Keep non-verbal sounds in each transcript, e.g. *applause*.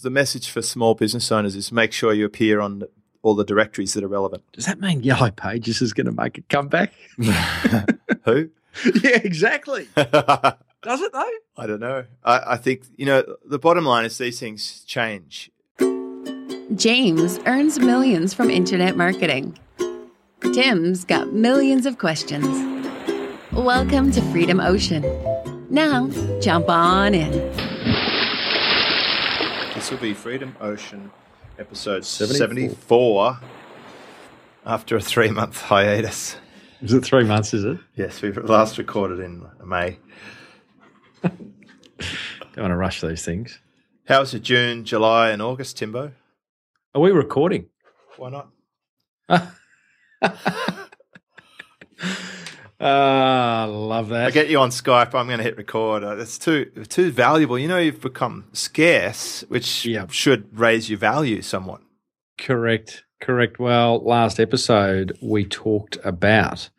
The message for small business owners is make sure you appear on all the directories that are relevant. Does that mean Yellow Pages is going to make a comeback? *laughs* Who? *laughs* yeah, exactly. *laughs* Does it though? I don't know. I, I think, you know, the bottom line is these things change. James earns millions from internet marketing. Tim's got millions of questions. Welcome to Freedom Ocean. Now, jump on in. This will be Freedom Ocean episode 74. 74 after a three month hiatus. Is it three months? Is it? Yes, we last recorded in May. *laughs* Don't want to rush these things. How was it June, July, and August, Timbo? Are we recording? Why not? *laughs* Ah, love that. I get you on Skype. I'm going to hit record. Uh, It's too too valuable. You know, you've become scarce, which Yeah. should raise your value somewhat. Correct. Correct. Well, last episode we talked about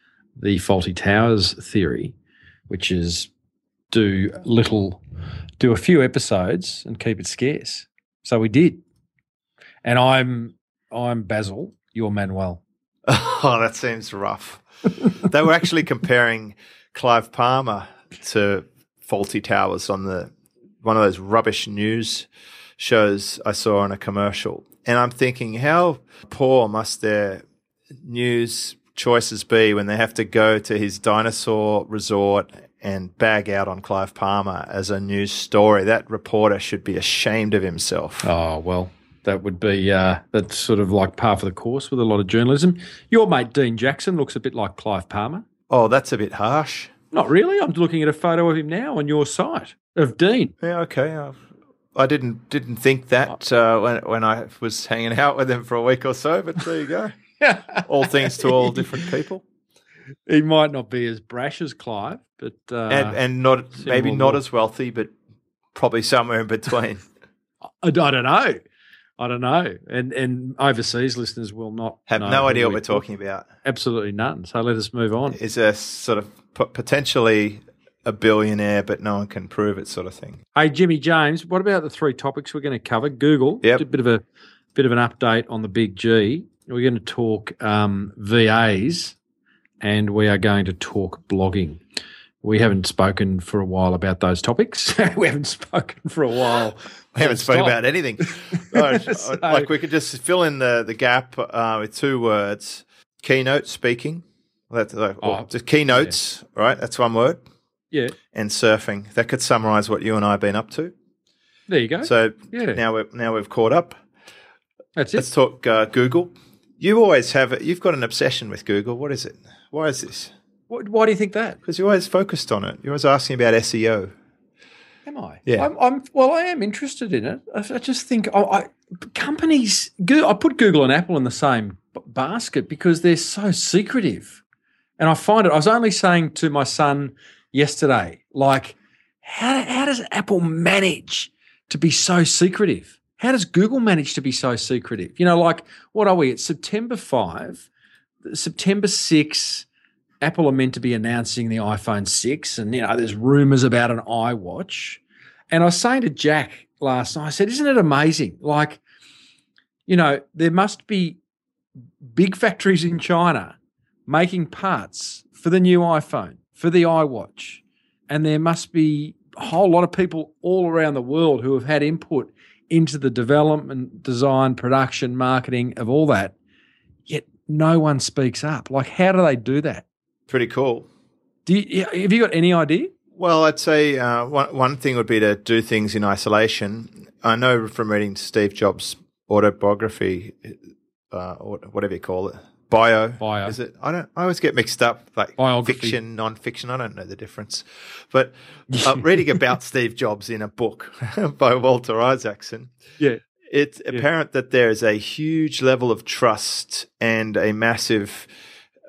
the Fawlty Towers theory, which is do little, do a few episodes and keep it scarce. So we did. And I'm I'm Basil, you're Manuel. *laughs* Oh, that seems rough. they were actually comparing Clive Palmer to Fawlty Towers on the one of those rubbish news shows I saw on a commercial. And I'm thinking, how poor must their news choices be when they have to go to his dinosaur resort and bag out on Clive Palmer as a news story? That reporter should be ashamed of himself. Oh well, that would be uh, that's sort of like par for the course with a lot of journalism. Your mate Dean Jackson looks a bit like Clive Palmer. Oh, that's a bit harsh. Not really. I'm looking at a photo of him now on your site of Dean. Yeah, okay. I, I didn't didn't think that uh, when when I was hanging out with him for a week or so, but there you go. *laughs* all things to all different people, he might not be as brash as Clive, but uh, and and not maybe not as wealthy, but probably somewhere in between. *laughs* I, I don't know. I don't know. And and overseas listeners will not Have no idea what we're talk- talking about. Absolutely none. So let us move on. Is a sort of p- potentially a billionaire, but no one can prove it, sort of thing. Hey Jimmy James, what about the three topics we're going to cover? Google, Yep. a bit of a bit of an update on the big G. We're going to talk um, VAs, and we are going to talk blogging. We haven't spoken for a while about those topics. *laughs* we haven't spoken for a while. We haven't spoken about anything. *laughs* No, So- like we could just fill in the the gap uh, with two words: keynote speaking. That's like, Oh, just keynotes, right? That's one word. Yeah, and surfing. That could summarize what you and I have been up to. there you go. So yeah, now we're now we've caught up. that's it. Let's talk uh, Google. You always have. You've got an obsession with Google. What is it? Why is this? Why, why do you think that? Because you're always focused on it. You're always asking about SEO. Am I? Yeah. I'm, I'm. Well, I am interested in it. I, I just think oh, I, companies. I put Google and Apple in the same basket because they're so secretive, and I find it. I was only saying to my son yesterday, like, how how does Apple manage to be so secretive? How does Google manage to be so secretive? You know, like, what are we? It's September five, September six. Apple are meant to be announcing the iPhone 6, and you know, there's rumors about an iWatch. And I was saying to Jack last night, I said, Isn't it amazing? Like, you know, there must be big factories in China making parts for the new iPhone, for the iWatch. And there must be a whole lot of people all around the world who have had input into the development, design, production, marketing of all that. Yet no one speaks up. Like, how do they do that? Pretty cool. Do you, have you got any idea? Well, I'd say uh, one one thing would be to do things in isolation. I know from reading Steve Jobs' autobiography, uh, or whatever you call it, bio. Bio. Is it? I don't. I always get mixed up, like Biography. fiction, non-fiction. I don't know the difference. But uh, *laughs* reading about Steve Jobs in a book *laughs* by Walter Isaacson, Yeah. it's apparent that there is a huge level of trust and a massive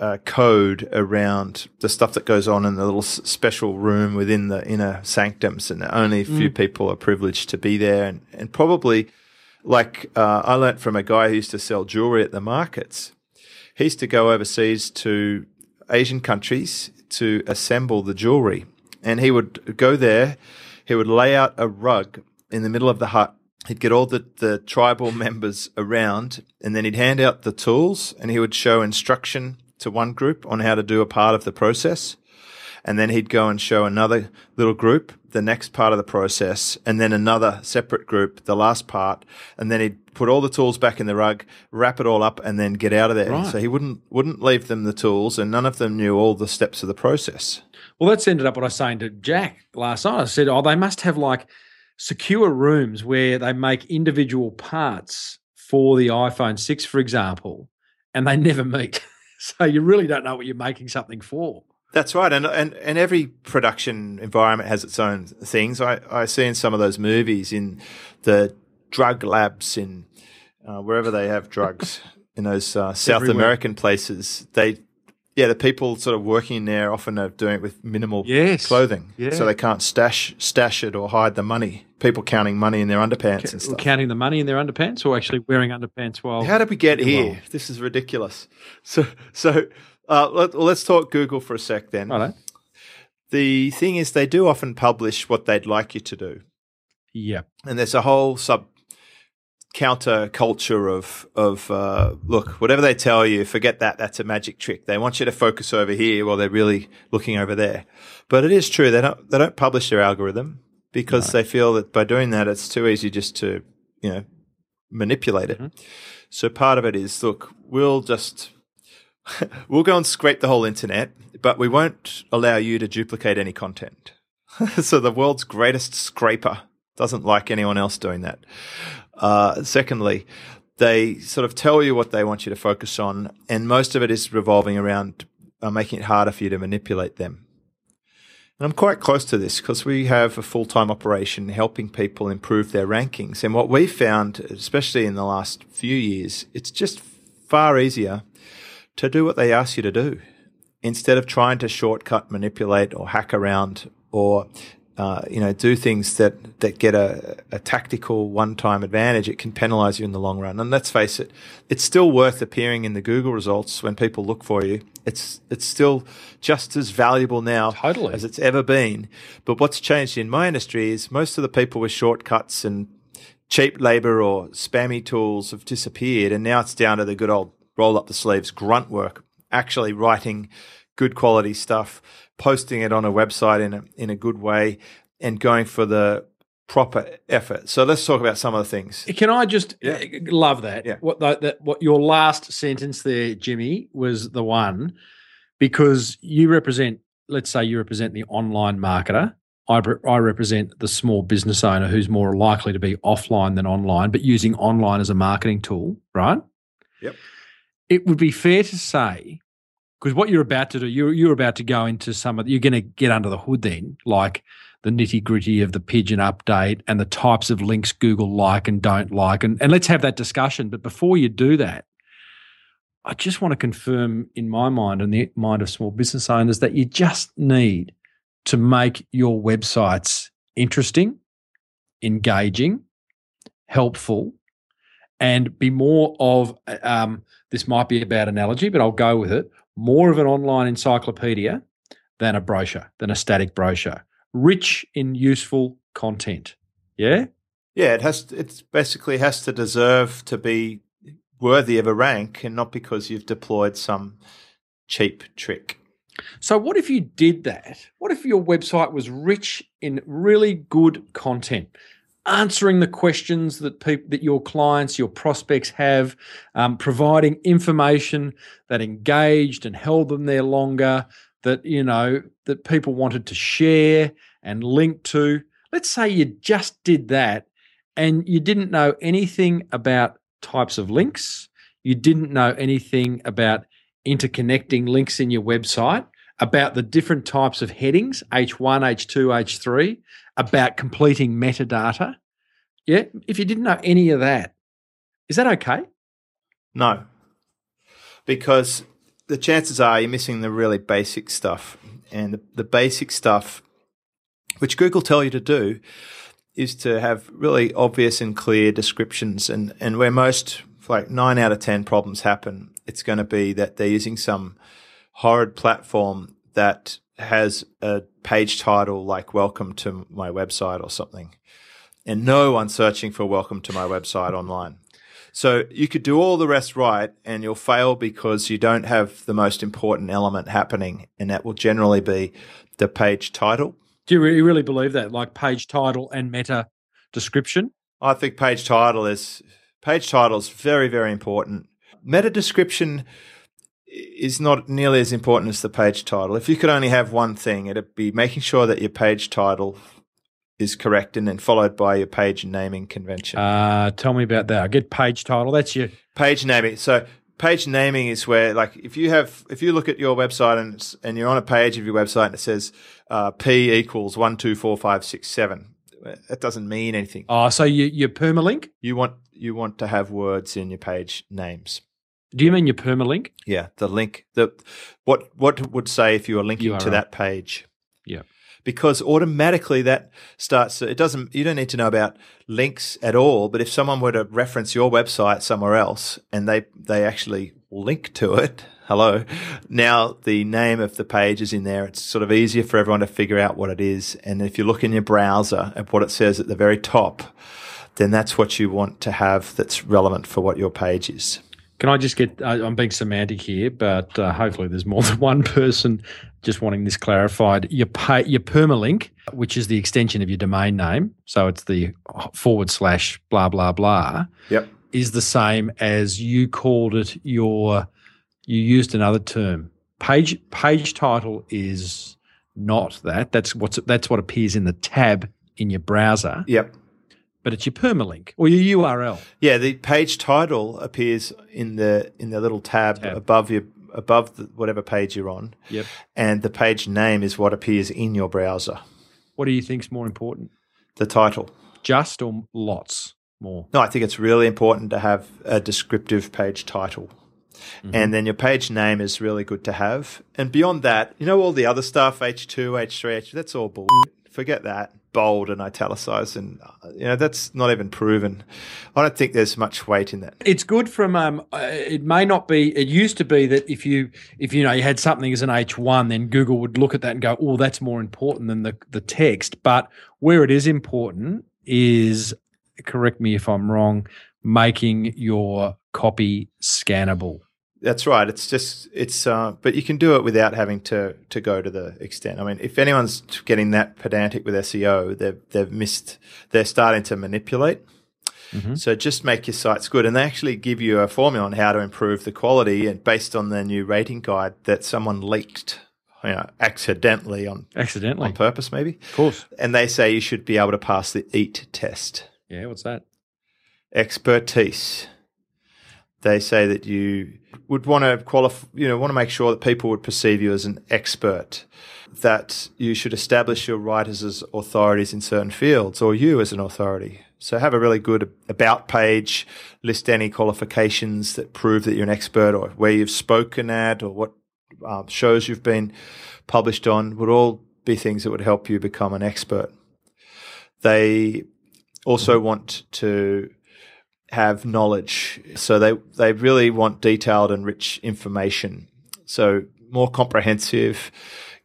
uh, code around the stuff that goes on in the little special room within the inner sanctums, and only a few people are privileged to be there. And, and probably, like uh, I learnt from a guy who used to sell jewelry at the markets, he used to go overseas to Asian countries to assemble the jewelry, and he would go there. He would lay out a rug in the middle of the hut he'd get all the, the tribal *laughs* members around and then he'd hand out the tools and he would show instruction to one group on how to do a part of the process. And then he'd go and show another little group the next part of the process and then another separate group, the last part. And then he'd put all the tools back in the rug, wrap it all up and then get out of there. Right. So he wouldn't, wouldn't leave them the tools and none of them knew all the steps of the process. Well, that's ended up what I was saying to Jack last night. I said, oh, they must have like secure rooms where they make individual parts for the iPhone 6, for example, and they never meet. *laughs* *laughs* so you really don't know what you're making something for. That's right, and and and every production environment has its own things. I I see in some of those movies in the drug labs in uh, wherever they have drugs *laughs* in those uh, South Everywhere. American places. They yeah, the people sort of working there often are doing it with minimal Yes. clothing, Yeah. so they can't stash stash it or hide the money. People counting money in their underpants and stuff. Counting the money in their underpants or actually wearing underpants while. How did we get here? This is ridiculous. So so uh, let, let's talk Google for a sec then. The thing is, they do often publish what they'd like you to do, Yeah. and there's a whole sub counter culture of of uh, look, whatever they tell you, forget that. That's a magic trick. They want you to focus over here while they're really looking over there. But it is true they don't they don't publish their algorithm because they feel that by doing that, it's too easy just to you know manipulate it. So part of it is look, we'll just *laughs* we'll go and scrape the whole internet, but we won't allow you to duplicate any content. *laughs* so the world's greatest scraper doesn't like anyone else doing that. Uh, secondly, they sort of tell you what they want you to focus on, and most of it is revolving around uh, making it harder for you to manipulate them. And I'm quite close to this because we have a full time operation helping people improve their rankings. And what we found, especially in the last few years, it's just far easier to do what they ask you to do instead of trying to shortcut, manipulate, or hack around, or uh, you know, do things that that get a, a tactical one-time advantage. It can penalise you in the long run. And let's face it, it's still worth appearing in the Google results when people look for you. It's it's still just as valuable now Totally. as it's ever been. But what's changed in my industry is most of the people with shortcuts and cheap labor or spammy tools have disappeared, and now it's down to the good old roll up the sleeves grunt work, actually writing good quality stuff, posting it on a website in a in a good way, and going for the proper effort. So let's talk about some of the things. Can I just Yeah. uh, love that? Yeah. What the, that what your last sentence there, Jimmy, was the one because you represent. Let's say you represent the online marketer. I, I represent the small business owner who's more likely to be offline than online, but using online as a marketing tool, right? Yep. It would be fair to say, because what you're about to do, you're you're about to go into some of you're going to get under the hood then, like the nitty gritty of the pigeon update and the types of links Google like and don't like. And, and let's have that discussion. But before you do that, I just want to confirm in my mind and the mind of small business owners that you just need to make your websites interesting, engaging, helpful, and be more of um, this might be a bad analogy, but I'll go with it more of an online encyclopedia than a brochure, than a static brochure rich in useful content. Yeah. Yeah, it has. It's basically has to deserve to be worthy of a rank, and not because you've deployed some cheap trick. So, what if you did that? What if your website was rich in really good content, answering the questions that people, that your clients, your prospects have, um, providing information that engaged and held them there longer, that you know that people wanted to share and link to. Let's say you just did that, and you didn't know anything about types of links. You didn't know anything about interconnecting links in your website, about the different types of headings, H1, H2, H3, about completing metadata. Yeah, if you didn't know any of that, is that okay? No, because the chances are you're missing the really basic stuff, and the, the basic stuff, which Google tell you to do, is to have really obvious and clear descriptions, and and where most like nine out of ten problems happen, it's going to be that they're using some horrid platform that has a page title like "Welcome to my website" or something. And no one searching for welcome to my website online. So you could do all the rest right and you'll fail because you don't have the most important element happening. And that will generally be the page title. Do you really, really believe that? Like page title and meta description? I think page title is page title is very, very important. Meta description is not nearly as important as the page title. If you could only have one thing, it'd be making sure that your page title is correct and then followed by your page naming convention. Uh, tell me about that. I get page title. That's your page naming. So page naming is where, like, if you have, if you look at your website and and you're on a page of your website and it says uh, P equals one two four five six seven, that doesn't mean anything. Oh, so you your permalink? You want you want to have words in your page names. Do you mean your permalink? Yeah, the link. The what what would say if you were linking URL. to that page? Because automatically that starts it doesn't you don't need to know about links at all but if someone were to reference your website somewhere else and they they actually link to it *laughs* hello now the name of the page is in there. It's sort of easier for everyone to figure out what it is. And if you look in your browser at what it says at the very top then that's what you want to have that's relevant for what your page is can I just get? Uh, I'm being semantic here, but uh, hopefully there's more *laughs* than one person just wanting this clarified. Your pay, your permalink, which is the extension of your domain name, so it's the forward slash blah blah blah. Yep, is the same as you called it. Your you used another term. Page page title is not that. That's what's that's what appears in the tab in your browser. Yep but it's your permalink or your URL. Yeah, the page title appears in the in the little tab, tab. above your above the, whatever page you're on. Yep. And the page name is what appears in your browser. What do you think is more important? The title. Just or lots more? No, I think it's really important to have a descriptive page title. Mm-hmm. And then your page name is really good to have. And beyond that, you know all the other stuff, H2, H3, H, that's all bull. Forget that bold and italicized, and you know that's not even proven. I don't think there's much weight in that. It's good from. Um, uh, it may not be. It used to be that if you if you know you had something as an H one, then Google would look at that and go, "Oh, that's more important than the the text." But where it is important is, correct me if I'm wrong, making your copy scannable. That's right. It's just it's, uh, but you can do it without having to to go to the extent. I mean, if anyone's getting that pedantic with SEO, they've they've missed. They're starting to manipulate. Mm-hmm. So just make your sites good, and they actually give you a formula on how to improve the quality, and based on the new rating guide that someone leaked, you know, accidentally on accidentally on purpose, maybe. Of course. And they say you should be able to pass the EAT test. Yeah, what's that? Expertise they say that you would want to qualify, you know, want to make sure that people would perceive you as an expert, that you should establish your writers as authorities in certain fields or you as an authority. So have a really good about page, list any qualifications that prove that you're an expert or where you've spoken at or what um, shows you've been published on would all be things that would help you become an expert. They also want to have knowledge. So they, they really want detailed and rich information. So more comprehensive,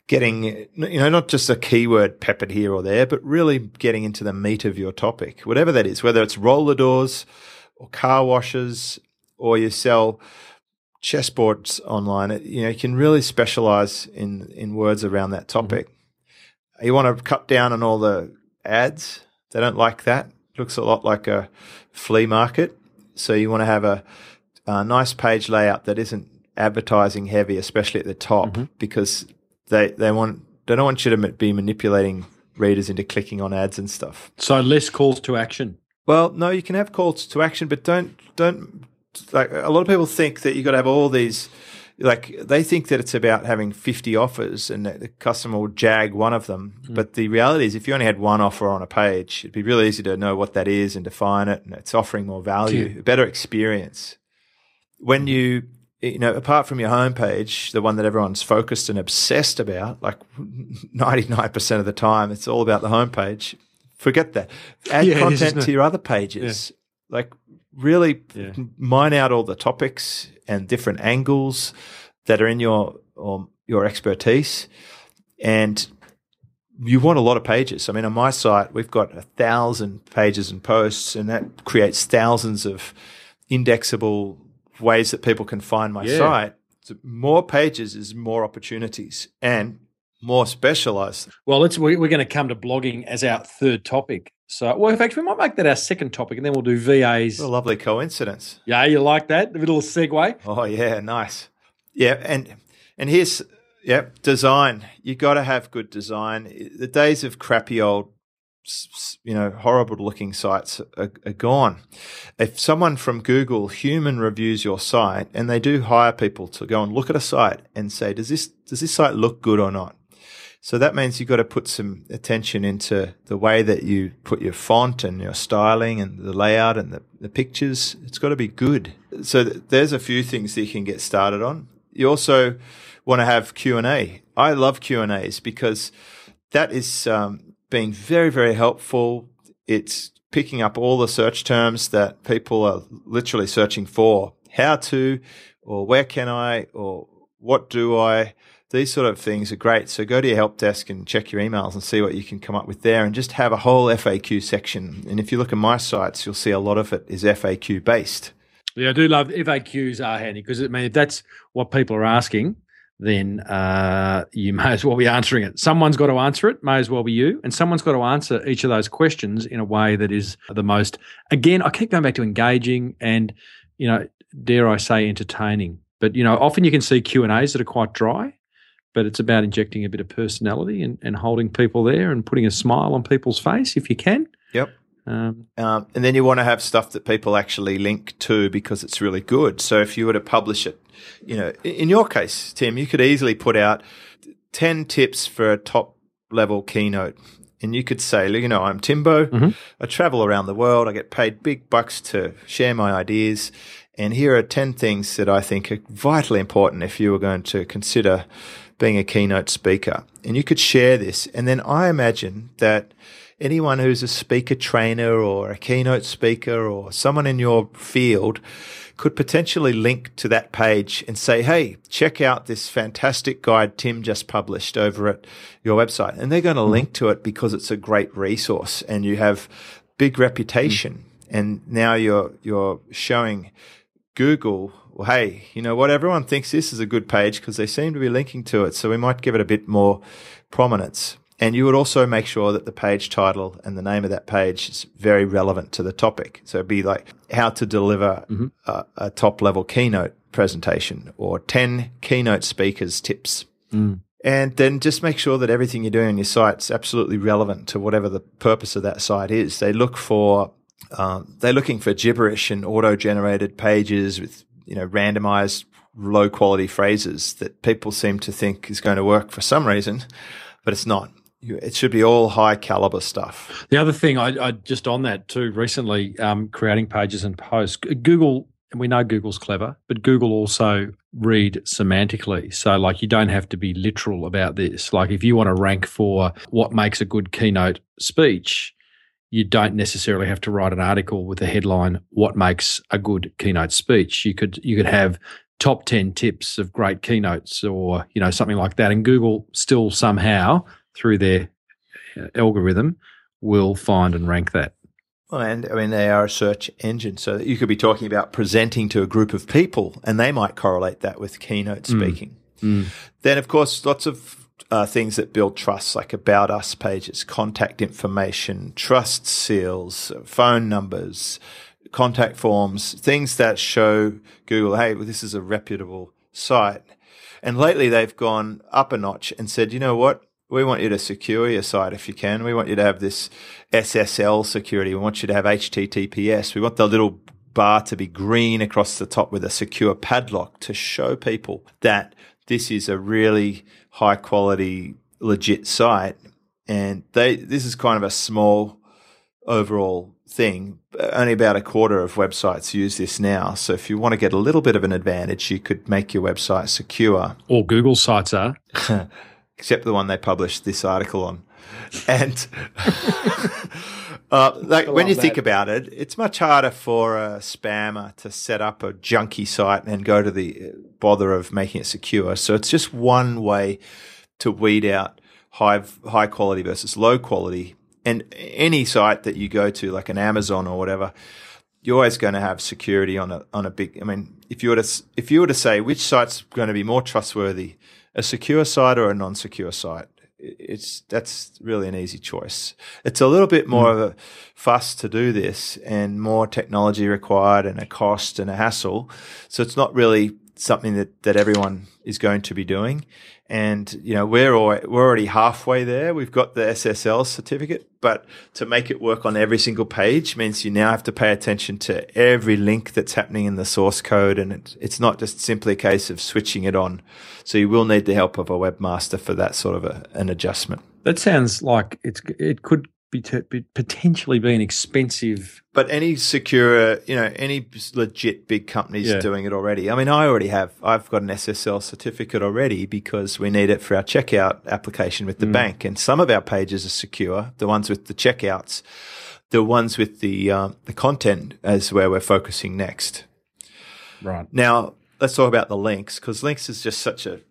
getting, you know, not just a keyword peppered here or there, but really getting into the meat of your topic, whatever that is, whether it's roller doors or car washes or you sell chessboards online, you know, you can really specialize in, in words around that topic. Mm-hmm. You want to cut down on all the ads. They don't like that looks a lot like a flea market. So you want to have a, a nice page layout that isn't advertising heavy, especially at the top, mm-hmm. because they they want they don't want you to be manipulating readers into clicking on ads and stuff. So less calls to action. Well, no, you can have calls to action, but don't don't like a lot of people think that you've got to have all these like they think that it's about having 50 offers and the customer will jag one of them. Mm. But the reality is if you only had one offer on a page, it'd be really easy to know what that is and define it. And it's offering more value, better experience. When you, you know, apart from your homepage, the one that everyone's focused and obsessed about, like *laughs* 99% of the time, it's all about the homepage. Forget that. Add *laughs* yeah, content to your other pages. Yeah. Like really yeah. mine out all the topics and different angles that are in your or your expertise and you want a lot of pages. I mean, on my site, we've got a thousand pages and posts, and that creates thousands of indexable ways that people can find my Yeah. site. So more pages is more opportunities and more specialized. Well, let's we're going to come to blogging as our third topic. So, well, in fact, we might make that our second topic, and then we'll do VAs. What a lovely coincidence. Yeah, you like that? The little segue. Oh yeah, nice. Yeah, and and here's yeah, design. You got to have good design. The days of crappy old you know, horrible looking sites are, are gone. If someone from Google human reviews your site and they do hire people to go and look at a site and say, does this, does this site look good or not? So that means you've got to put some attention into the way that you put your font and your styling and the layout and the, the pictures. It's got to be good. So th- there's a few things that you can get started on. You also want to have Q and A. I love Q and A's because that is um, being very very helpful. It's picking up all the search terms that people are literally searching for. How to, or where can I, or what do I? These sort of things are great. So go to your help desk and check your emails and see what you can come up with there and just have a whole FAQ section. And if you look at my sites, you'll see a lot of it is FAQ based. Yeah, I do love FAQs are handy because I mean, if that's what people are asking, then uh, you *laughs* may as well be answering it. Someone's got to answer it, may as well be you, and someone's got to answer each of those questions in a way that is the most. Again, I keep going back to engaging and, you know, dare I say, entertaining. But you know, often you can see Q and A's that are quite dry, but it's about injecting a bit of personality and, and holding people there and putting a smile on people's face if you can. Yep. Um, Um, and then you want to have stuff that people actually link to because it's really good. So if you were to publish it, you know, in your case, Tim, you could easily put out 10 tips for a top level keynote. And you could say, look, you know, I'm Timbo. Mhm. I travel around the world. I get paid big bucks to share my ideas. And here are 10 things that I think are vitally important if you were going to consider being a keynote speaker. And you could share this. And then I imagine that anyone who's a speaker trainer or a keynote speaker or someone in your field could potentially link to that page and say, Hey, check out this fantastic guide Tim just published over at your website. And they're going to mm-hmm. link to it because it's a great resource and you have big reputation. Mm. And now you're, you're showing Google, well, hey, you know what? Everyone thinks this is a good page because they seem to be linking to it. So we might give it a bit more prominence. And you would also make sure that the page title and the name of that page is very relevant to the topic. So it'd be like how to deliver mm-hmm. a, a top level keynote presentation or 10 keynote speakers tips. Mm. And then just make sure that everything you're doing on your site is absolutely relevant to whatever the purpose of that site is. They look for, um, they're looking for gibberish and auto generated pages with, you know, randomized low quality phrases that people seem to think is going to work for some reason, but it's not. It should be all high caliber stuff. The other thing I, I just on that too recently, um, creating pages and posts. Google, and we know Google's clever, but Google also read semantically. So like you don't have to be literal about this. Like if you want to rank for what makes a good keynote speech, you don't necessarily have to write an article with the headline "What makes a good keynote speech." You could you could have top ten tips of great keynotes, or you know something like that, and Google still somehow through their uh, algorithm will find and rank that. Well, and I mean, they are a search engine, so you could be talking about presenting to a group of people, and they might correlate that with keynote speaking. Then, of course, lots of uh, things that build trust, like about us pages, contact information, trust seals, phone numbers, contact forms, things that show Google, hey, well, this is a reputable site. And lately, they've gone up a notch and said, you know what? We want you to secure your site if you can. We want you to have this SSL security. We want you to have HTTPS. We want the little bar to be green across the top with a secure padlock to show people that this is a really high quality, legit site. And they, this is kind of a small overall thing. Only about a quarter of websites use this now. So if you want to get a little bit of an advantage, you could make your website secure All Google sites are. *laughs* except the one they published this article on. And *laughs* uh, like when you think about it, it's much harder for a spammer to set up a junky site and go to the bother of making it secure. So it's just one way to weed out high high quality versus low quality. And any site that you go to, like an Amazon or whatever, you're always going to have security on a on a big. I mean, if you were to if you were to say which site's going to be more trustworthy, a secure site or a non-secure site, it's that's really an easy choice. It's a little bit more mm. of a fuss to do this and more technology required and a cost and a hassle. So it's not really something that, that everyone is going to be doing. And, you know, we're, all, we're already halfway there. We've got the SSL certificate, but to make it work on every single page means you now have to pay attention to every link that's happening in the source code. And it, it's not just simply a case of switching it on. So you will need the help of a webmaster for that sort of a, an adjustment. That sounds like it's, it could potentially be an expensive. But any secure, you know, any legit big companies yeah. doing it already. I mean, I already have. I've got an SSL certificate already because we need it for our checkout application with the mm. bank, and some of our pages are secure. The ones with the checkouts, the ones with the um, the content is where we're focusing next. Right now, let's talk about the links because links is just such a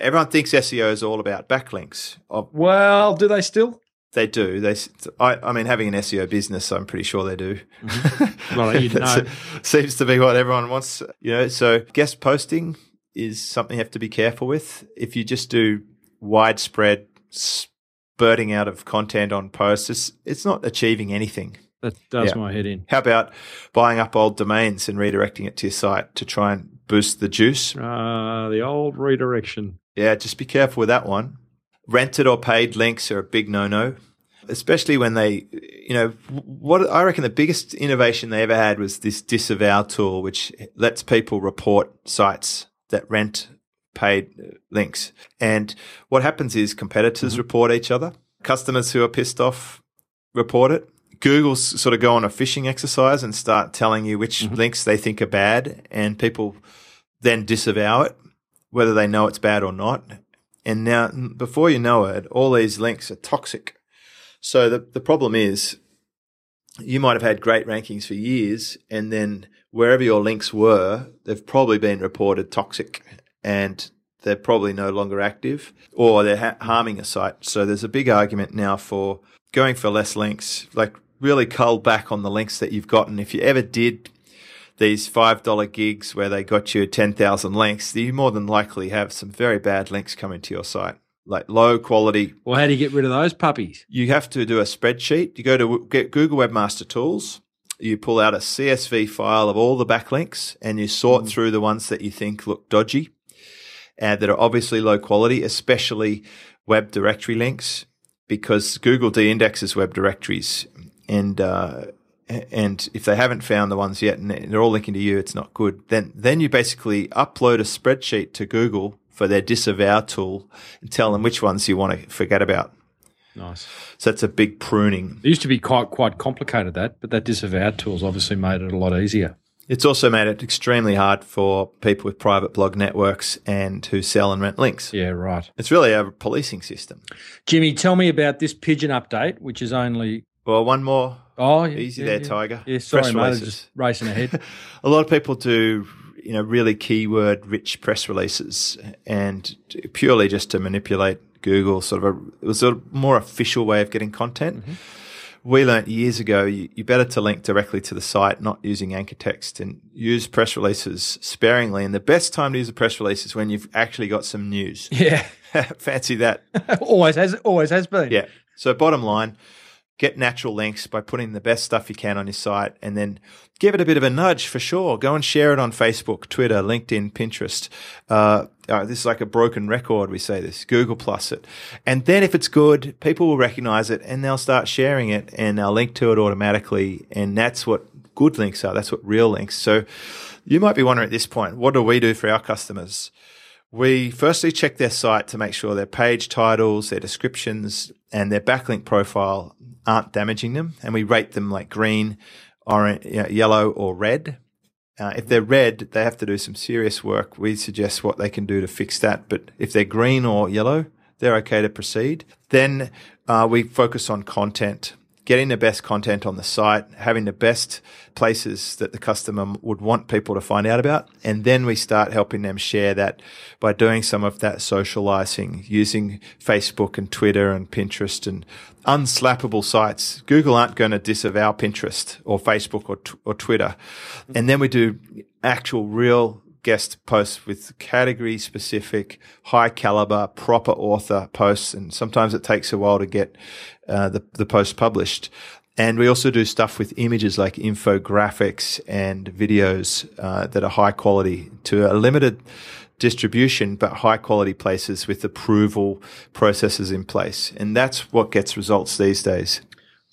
everyone thinks SEO is all about backlinks. Well, do they still? They do. They, I, I, mean, having an SEO business, I'm pretty sure they do. Mm-hmm. Well, you *laughs* know. seems to be what everyone wants. You know, so guest posting is something you have to be careful with. If you just do widespread spurting out of content on posts, it's, it's not achieving anything. That does yeah. my head in. How about buying up old domains and redirecting it to your site to try and boost the juice? Uh, the old redirection. Yeah, just be careful with that one rented or paid links are a big no-no, especially when they, you know, what I reckon the biggest innovation they ever had was this disavow tool, which lets people report sites that rent paid links. And what happens is competitors mm-hmm. report each other. Customers who are pissed off report it. Google sort of go on a fishing exercise and start telling you which mm-hmm. links they think are bad, and people then disavow it, whether they know it's bad or not. And now, before you know it, all these links are toxic. So the, the problem is you might have had great rankings for years, and then wherever your links were, they've probably been reported toxic and they're probably no longer active or they're ha- harming a site. So there's a big argument now for going for less links, like really cull back on the links that you've gotten. If you ever did these $5 gigs where they got you 10,000 links, you more than likely have some very bad links coming to your site, like low quality. Well, how do you get rid of those puppies? You have to do a spreadsheet. You go to get Google Webmaster Tools, you pull out a CSV file of all the backlinks and you sort mm. through the ones that you think look dodgy and that are obviously low quality, especially web directory links, because Google de-indexes web directories and uh, and if they haven't found the ones yet and they're all linking to you, it's not good. Then then you basically upload a spreadsheet to Google for their disavow tool and tell them which ones you want to forget about. Nice. So it's a big pruning. It used to be quite quite complicated that, but that disavow tool's obviously made it a lot easier. It's also made it extremely hard for people with private blog networks and who sell and rent links. Yeah, right. It's really a policing system. Jimmy, tell me about this pigeon update, which is only well, one more Oh, yeah, easy yeah, there, yeah. Tiger. Yeah, sorry, mate. Just racing ahead. *laughs* a lot of people do, you know, really keyword rich press releases, and purely just to manipulate Google. Sort of a it was a more official way of getting content. Mm-hmm. We learnt years ago you, you better to link directly to the site, not using anchor text, and use press releases sparingly. And the best time to use a press release is when you've actually got some news. Yeah, *laughs* fancy that. *laughs* always has, always has been. Yeah. So bottom line get natural links by putting the best stuff you can on your site and then give it a bit of a nudge for sure. Go and share it on Facebook, Twitter, LinkedIn, Pinterest. Uh, uh, this is like a broken record. We say this, Google plus it. And then if it's good, people will recognize it and they'll start sharing it and they'll link to it automatically. And that's what good links are. That's what real links. So you might be wondering at this point, what do we do for our customers? We firstly check their site to make sure their page titles, their descriptions, and their backlink profile aren't damaging them, and we rate them like green, orange, yellow, or red. Uh, if they're red, they have to do some serious work. We suggest what they can do to fix that. But if they're green or yellow, they're okay to proceed. Then uh, we focus on content. Getting the best content on the site, having the best places that the customer would want people to find out about. And then we start helping them share that by doing some of that socializing using Facebook and Twitter and Pinterest and unslappable sites. Google aren't going to disavow Pinterest or Facebook or, t- or Twitter. And then we do actual real guest posts with category specific, high caliber, proper author posts. And sometimes it takes a while to get uh, the, the post published. And we also do stuff with images like infographics and videos uh, that are high quality to a limited distribution, but high quality places with approval processes in place. And that's what gets results these days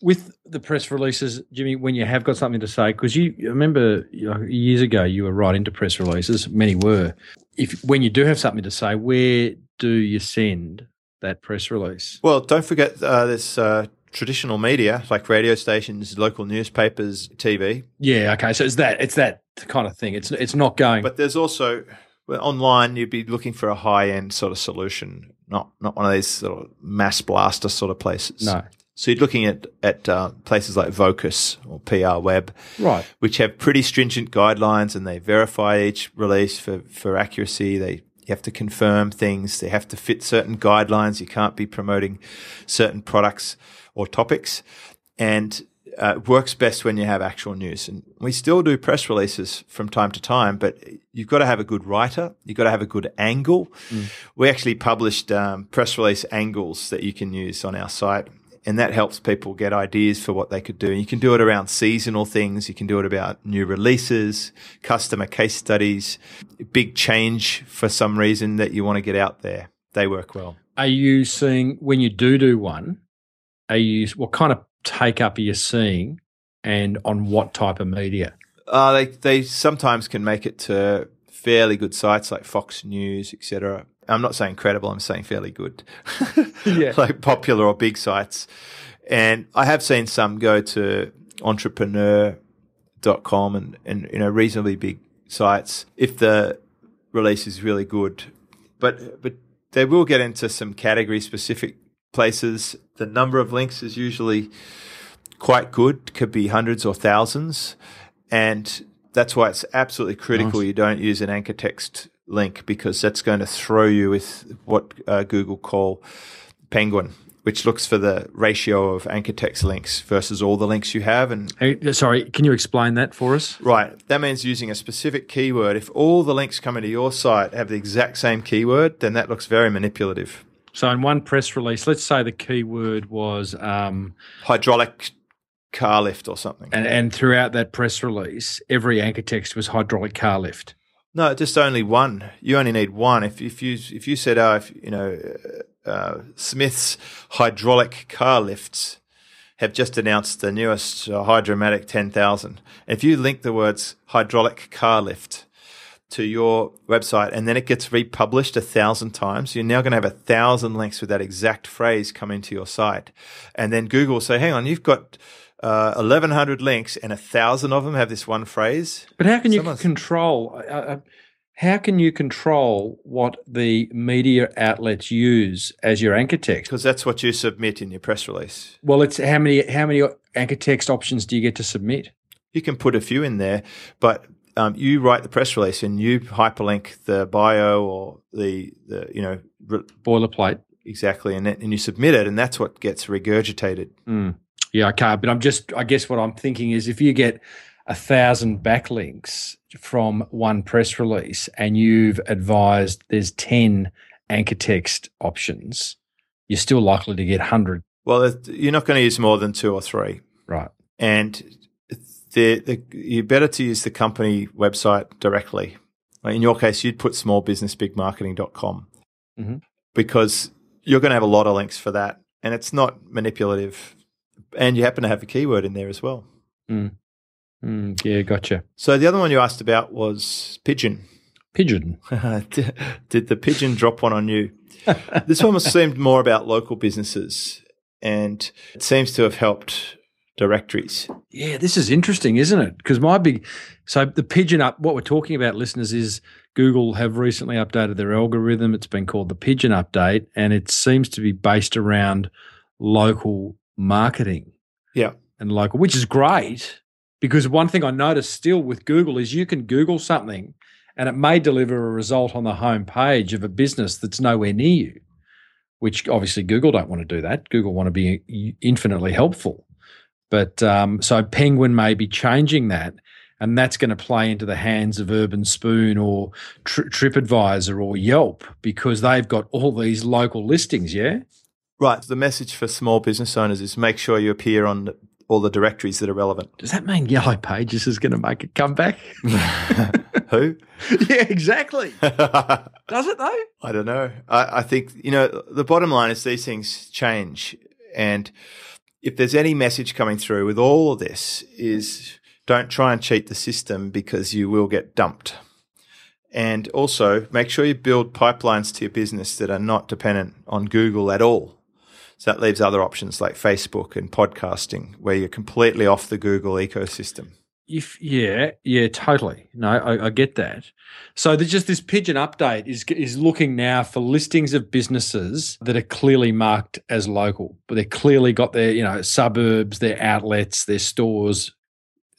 with the press releases, Jimmy, when you have got something to say, because you remember you know, years ago you were right into press releases. Many were. If when you do have something to say, where do you send that press release? Well, don't forget uh, there's uh, traditional media like radio stations, local newspapers, TV. Yeah. Okay. So it's that. It's that kind of thing. It's it's not going. But there's also well, online. You'd be looking for a high end sort of solution, not not one of these sort of mass blaster sort of places. No. So you're looking at at uh, places like Vocus or PRWeb, right, which have pretty stringent guidelines, and they verify each release for for accuracy. They you have to confirm things. They have to fit certain guidelines. You can't be promoting certain products or topics, and uh, works best when you have actual news. And we still do press releases from time to time, but you've got to have a good writer. You've got to have a good angle. Mm. We actually published um, press release angles that you can use on our site and that helps people get ideas for what they could do. You can do it around seasonal things. You can do it about new releases, customer case studies, big change for some reason that you want to get out there. They work well. Are you seeing when you do do one? Are you what kind of take up are you seeing, and on what type of media? Uh, they they sometimes can make it to fairly good sites like Fox News, etc. I'm not saying credible, I'm saying fairly good. *laughs* yeah. *laughs* like popular or big sites. And I have seen some go to entrepreneur.com and, and you know reasonably big sites if the release is really good. But but they will get into some category specific places. The number of links is usually quite good, could be hundreds or thousands. And that's why it's absolutely critical nice. you don't use an anchor text link because that's going to throw you with what uh, Google call Penguin, which looks for the ratio of anchor text links versus all the links you have. And hey, sorry, can you explain that for us? Right, that means using a specific keyword. If all the links coming to your site have the exact same keyword, then that looks very manipulative. So in one press release, let's say the keyword was um, hydraulic car lift or something. And, and throughout that press release, every anchor text was hydraulic car lift. No, just only one. You only need one. If if you if you said, oh, if, you know, uh, uh, Smith's hydraulic car lifts have just announced the newest uh, Hydromatic 10,000. If you link the words hydraulic car lift to your website and then it gets republished a thousand times, you're now going to have a thousand links with that exact phrase come into your site. And then Google will say, hang on, you've got uh, 1,100 links and a thousand of them have this one phrase. But how can you control? Uh, uh, how can you control what the media outlets use as your anchor text? Because that's what you submit in your press release. Well, it's how many how many anchor text options do you get to submit? You can put a few in there, but um, you write the press release and you hyperlink the bio or the the you know boilerplate exactly, and and you submit it, and that's what gets regurgitated. Mm. Yeah, okay. But I'm just, I guess what I'm thinking is if you get a thousand backlinks from one press release and you've advised there's 10 anchor text options, you're still likely to get 100. Well, you're not going to use more than two or three. Right. And the, the, you're better to use the company website directly. In your case, you'd put smallbusinessbigmarketing.com mm-hmm. because you're going to have a lot of links for that. And it's not manipulative and you happen to have a keyword in there as well. Mm. Mm, yeah, gotcha. So the other one you asked about was pigeon. Pigeon. *laughs* Did the pigeon drop one on you? *laughs* this one seemed more about local businesses, and it seems to have helped directories. Yeah, this is interesting, isn't it? Because my big so the pigeon up. What we're talking about, listeners, is Google have recently updated their algorithm. It's been called the Pigeon Update, and it seems to be based around local marketing. Yeah. and local, which is great because one thing I noticed still with Google is you can Google something and it may deliver a result on the home page of a business that's nowhere near you, which obviously Google don't want to do that. Google want to be infinitely helpful. But um, so Penguin may be changing that. And that's going to play into the hands of Urbanspoon or Tri- TripAdvisor or Yelp because they've got all these local listings. Yeah. Right. The message for small business owners is make sure you appear on all the directories that are relevant. Does that mean Yellow Pages is going to make a comeback? *laughs* *laughs* Who? yeah, exactly. *laughs* Does it though? I don't know. I, I think, you know, the bottom line is these things change. And if there's any message coming through with all of this is don't try and cheat the system because you will get dumped. And also make sure you build pipelines to your business that are not dependent on Google at all. So that leaves other options like Facebook and podcasting where you're completely off the Google ecosystem. If yeah, yeah, totally. No, I, I get that. So there's just this pigeon update is is looking now for listings of businesses that are clearly marked as local, but they're clearly got their you know suburbs, their outlets, their stores,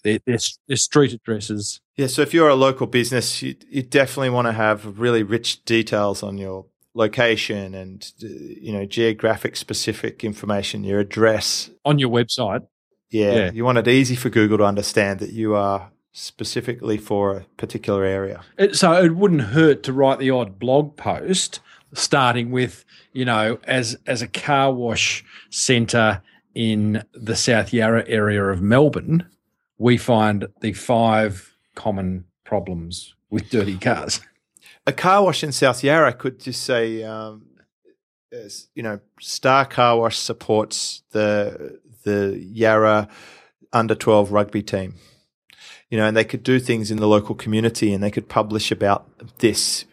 their, their, their street addresses. Yeah, so if you're a local business, you, you definitely want to have really rich details on your location and uh, you know geographic specific information, your address on your website. Yeah, yeah, you want it easy for Google to understand that you are specifically for a particular area. It, so it wouldn't hurt to write the odd blog post starting with, you know, as as a car wash centre in the South Yarra area of Melbourne, we find the five common problems with dirty cars. *laughs* A car wash in South Yarra could just say, um, you know, Star Car Wash supports the the Yarra under 12 rugby team. You know, and they could do things in the local community and they could publish about this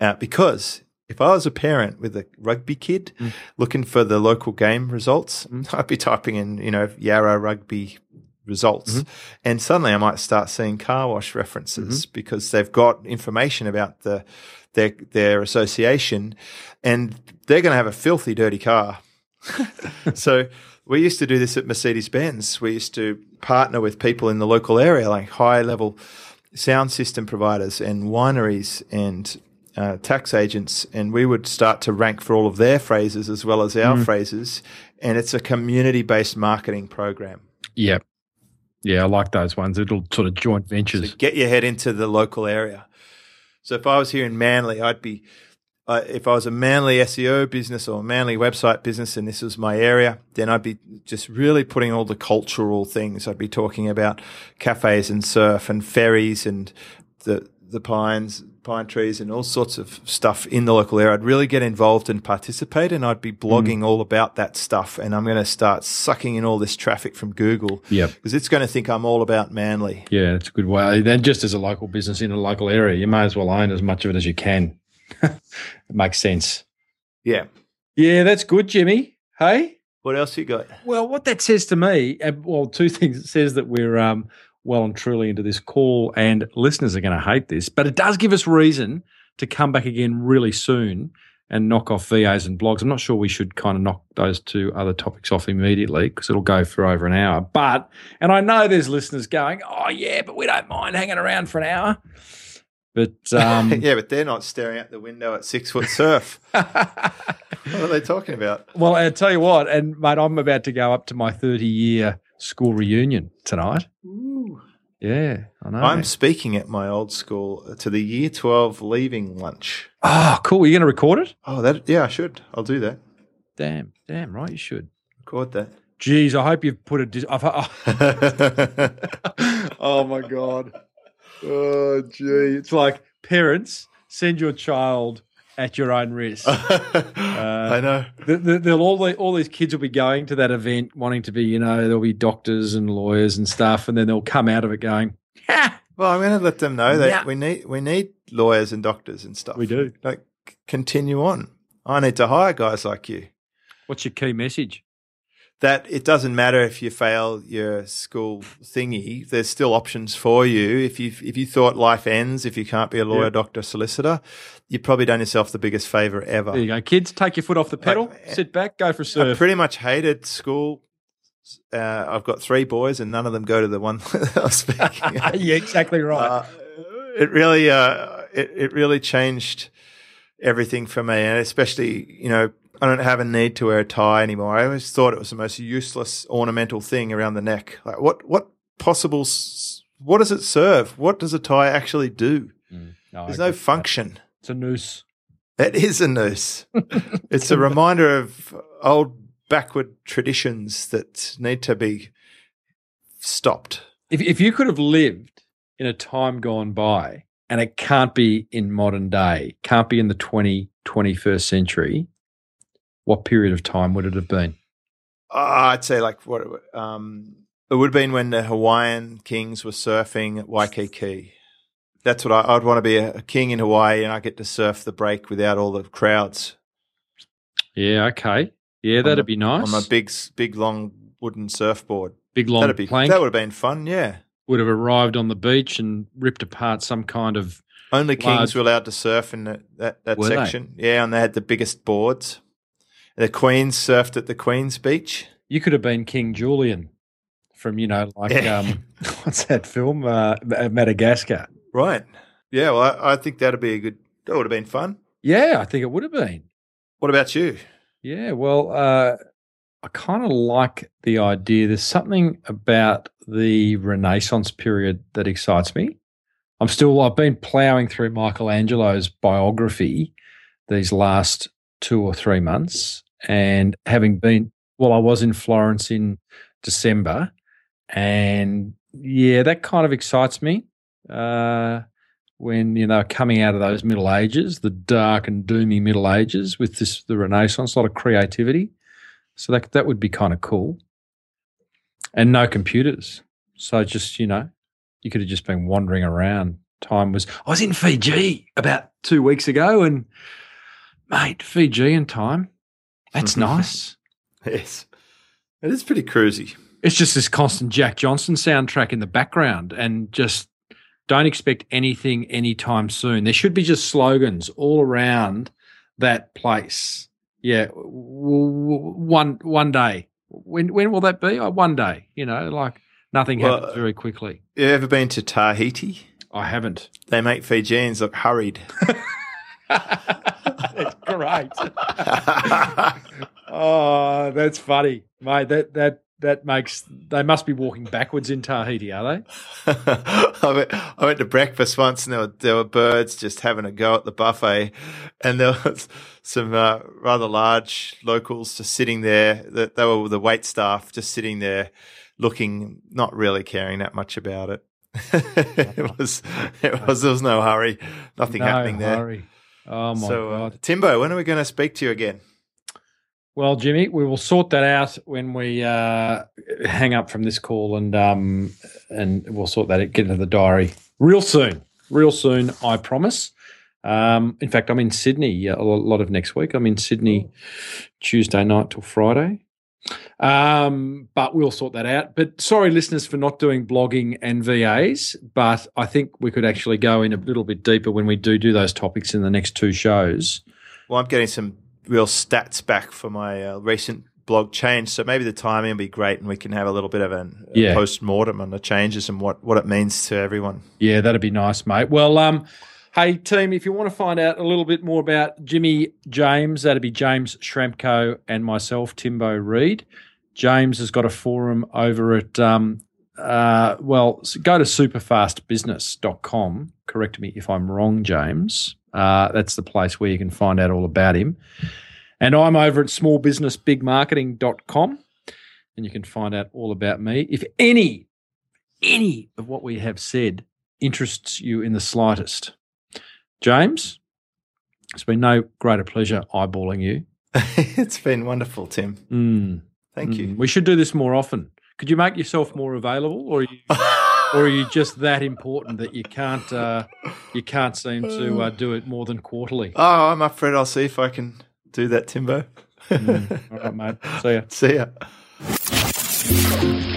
uh, because if I was a parent with a rugby kid mm. looking for the local game results, mm. *laughs* I'd be typing in, you know, Yarra rugby results. Mm-hmm. And suddenly I might start seeing car wash references mm-hmm. because they've got information about the their their association and they're going to have a filthy dirty car. *laughs* so we used to do this at Mercedes Benz. We used to partner with people in the local area, like high level sound system providers and wineries and uh, tax agents, and we would start to rank for all of their phrases as well as our mm. phrases. And it's a community based marketing program. Yep. Yeah, I like those ones. Little sort of joint ventures. So get your head into the local area. So if I was here in Manly, I'd be uh, if I was a Manly SEO business or a Manly website business and this was my area, then I'd be just really putting all the cultural things. I'd be talking about cafes and surf and ferries and the the pines, pine trees, and all sorts of stuff in the local area. I'd really get involved and participate, and I'd be blogging mm. all about that stuff. And I'm going to start sucking in all this traffic from Google, yep. because it's going to think I'm all about Manly. Yeah, it's a good way. Then, just as a local business in a local area, you may as well own as much of it as you can. it *laughs* makes sense. Yeah. Yeah, that's good, Jimmy. Hey. What else you got? Well, what that says to me, well, two *laughs* things. It says that we're um, well and truly into this call, and listeners are going to hate this, but it does give us reason to come back again really soon and knock off VAs and blogs. I'm not sure we should kind of knock those two other topics off immediately because it'll go for over an hour. But, and I know there's listeners going, oh, yeah, but we don't mind hanging around for an hour. But *laughs* um, yeah, but they're not staring out the window at six foot surf. *laughs* what are they talking about? Well, I'll tell you what, and mate, I'm about to go up to my 30 year school reunion tonight. Ooh. Yeah, I know. I'm speaking at my old school uh, to the year 12 leaving lunch. Oh, cool. Are you going to record it? Oh, that yeah, I should. I'll do that. Damn, damn right, you should. Record that. Geez, I hope you've put a. Dis- I've, oh. *laughs* *laughs* oh my god. Oh gee, it's like parents send your child at your own risk. *laughs* uh, I know. The, the, all, the, all these kids will be going to that event wanting to be, you know, there'll be doctors and lawyers and stuff, and then they'll come out of it going, ha! Well, I'm going to let them know that yeah. we need we need lawyers and doctors and stuff. We do. Like, continue on. I need to hire guys like you. What's your key message? That it doesn't matter if you fail your school thingy. There's still options for you. If you if you thought life ends if you can't be a lawyer, doctor, solicitor, you've probably done yourself the biggest favor ever. There you go, kids. Take your foot off the pedal, like, sit back, go for a surf. I pretty much hated school Uh, I've got three boys, and none of them go to the one *laughs* that I was speaking. *laughs* yeah, exactly right. Uh, it really, uh, it, it really changed everything for me, and especially, you know, I don't have a need to wear a tie anymore. I always thought it was the most useless ornamental thing around the neck. Like, what, what possible, what does it serve? What does a tie actually do? Mm. No, There's agree no with that. function. It's a noose. It is a noose. *laughs* it's a reminder of old backward traditions that need to be stopped. If if you could have lived in a time gone by, and it can't be in modern day, can't be in the 20, 21st century, what period of time would it have been? Uh, I'd say like what um, it would have been when the Hawaiian kings were surfing at Waikiki. That's what I, I'd want to be a, a king in Hawaii, and I get to surf the break without all the crowds Yeah, okay. Yeah, that'd the- be nice. on a big, big, long wooden surfboard. big long That'd be plank that would have been fun. Yeah, would have arrived on the beach and ripped apart some kind of. only kings Large- were allowed to surf in the, that that Were they? section. Yeah, and they had the biggest boards. The Queen surfed at the Queen's Beach. You could have been King Julien from, you know, like Yeah. um, *laughs* what's that film? Uh, Madagascar. Right. Yeah. Well, I, I think that'd be a good. That would have been fun. Yeah, I think it would have been. What about you? Yeah, well, uh, I kind of like the idea. There's something about the Renaissance period that excites me. I'm still, I've been plowing through Michelangelo's biography these last two or three months. And having been, well, I was in Florence in December. And yeah, that kind of excites me. Uh, when you know coming out of those Middle Ages, the dark and doomy Middle Ages, with this the Renaissance, a lot of creativity. So that that would be kind of cool. And no computers, so just you know, you could have just been wandering around. Time was I was in Fiji about two weeks ago, and mate, Fiji and time, that's mm-hmm. nice. *laughs* Yes. It is pretty cruisy. It's just this constant Jack Johnson soundtrack in the background, and just don't expect anything anytime soon. There should be just slogans all around that place. Yeah, one one day. When when will that be? Oh, one day. You know, like nothing Well, happens very quickly. You ever been to Tahiti? I haven't. They make Fijians look hurried. *laughs* That's *laughs* great. oh, that's funny, mate. That that that makes they must be walking backwards in Tahiti, are they? *laughs* I, went, I went to breakfast once and there were, there were birds just having a go at the buffet. And there was some uh, rather large locals just sitting there. That They were the wait staff just sitting there looking, not really caring that much about it. *laughs* it was, it was, there was no hurry, nothing no happening there. hurry. Oh my so, uh. Timbo, when are we going to speak to you again? Well, Jimmy, we will sort that out when we uh, hang up from this call, and um, and we'll sort that out, get into the diary real soon, real soon. I promise. Um, in fact, I'm in Sydney a lot of next week. I'm in Sydney Tuesday night till Friday. Um, but we'll sort that out. But sorry, listeners, for not doing blogging and VAs. But I think we could actually go in a little bit deeper when we do do those topics in the next two shows. Well, I'm getting some real stats back for my uh, recent blog change, so maybe the timing will be great, and we can have a little bit of an, a Yeah. post mortem on the changes and what, what it means to everyone. Yeah, that'd be nice, mate. Well, um, hey team, if you want to find out a little bit more about Jimmy James, that'd be James Schramko and myself, Timbo Reed. James has got a forum over at um, uh, well, go to superfastbusiness.com. Correct me if I'm wrong, James. Uh, that's the place where you can find out all about him. And I'm over at smallbusinessbigmarketing.com and you can find out all about me. If any, any of what we have said interests you in the slightest, James, it's been no greater pleasure eyeballing you. *laughs* it's been wonderful, Tim. Mm, Thank mm. you. We should do this more often. Could you make yourself more available, or are you, *laughs* or are you just that important that you can't uh, you can't seem to uh, do it more than quarterly? oh, I'm up for it. I'll see if I can do that, Timbo. Mm. All right, mate. See ya. *laughs* See ya.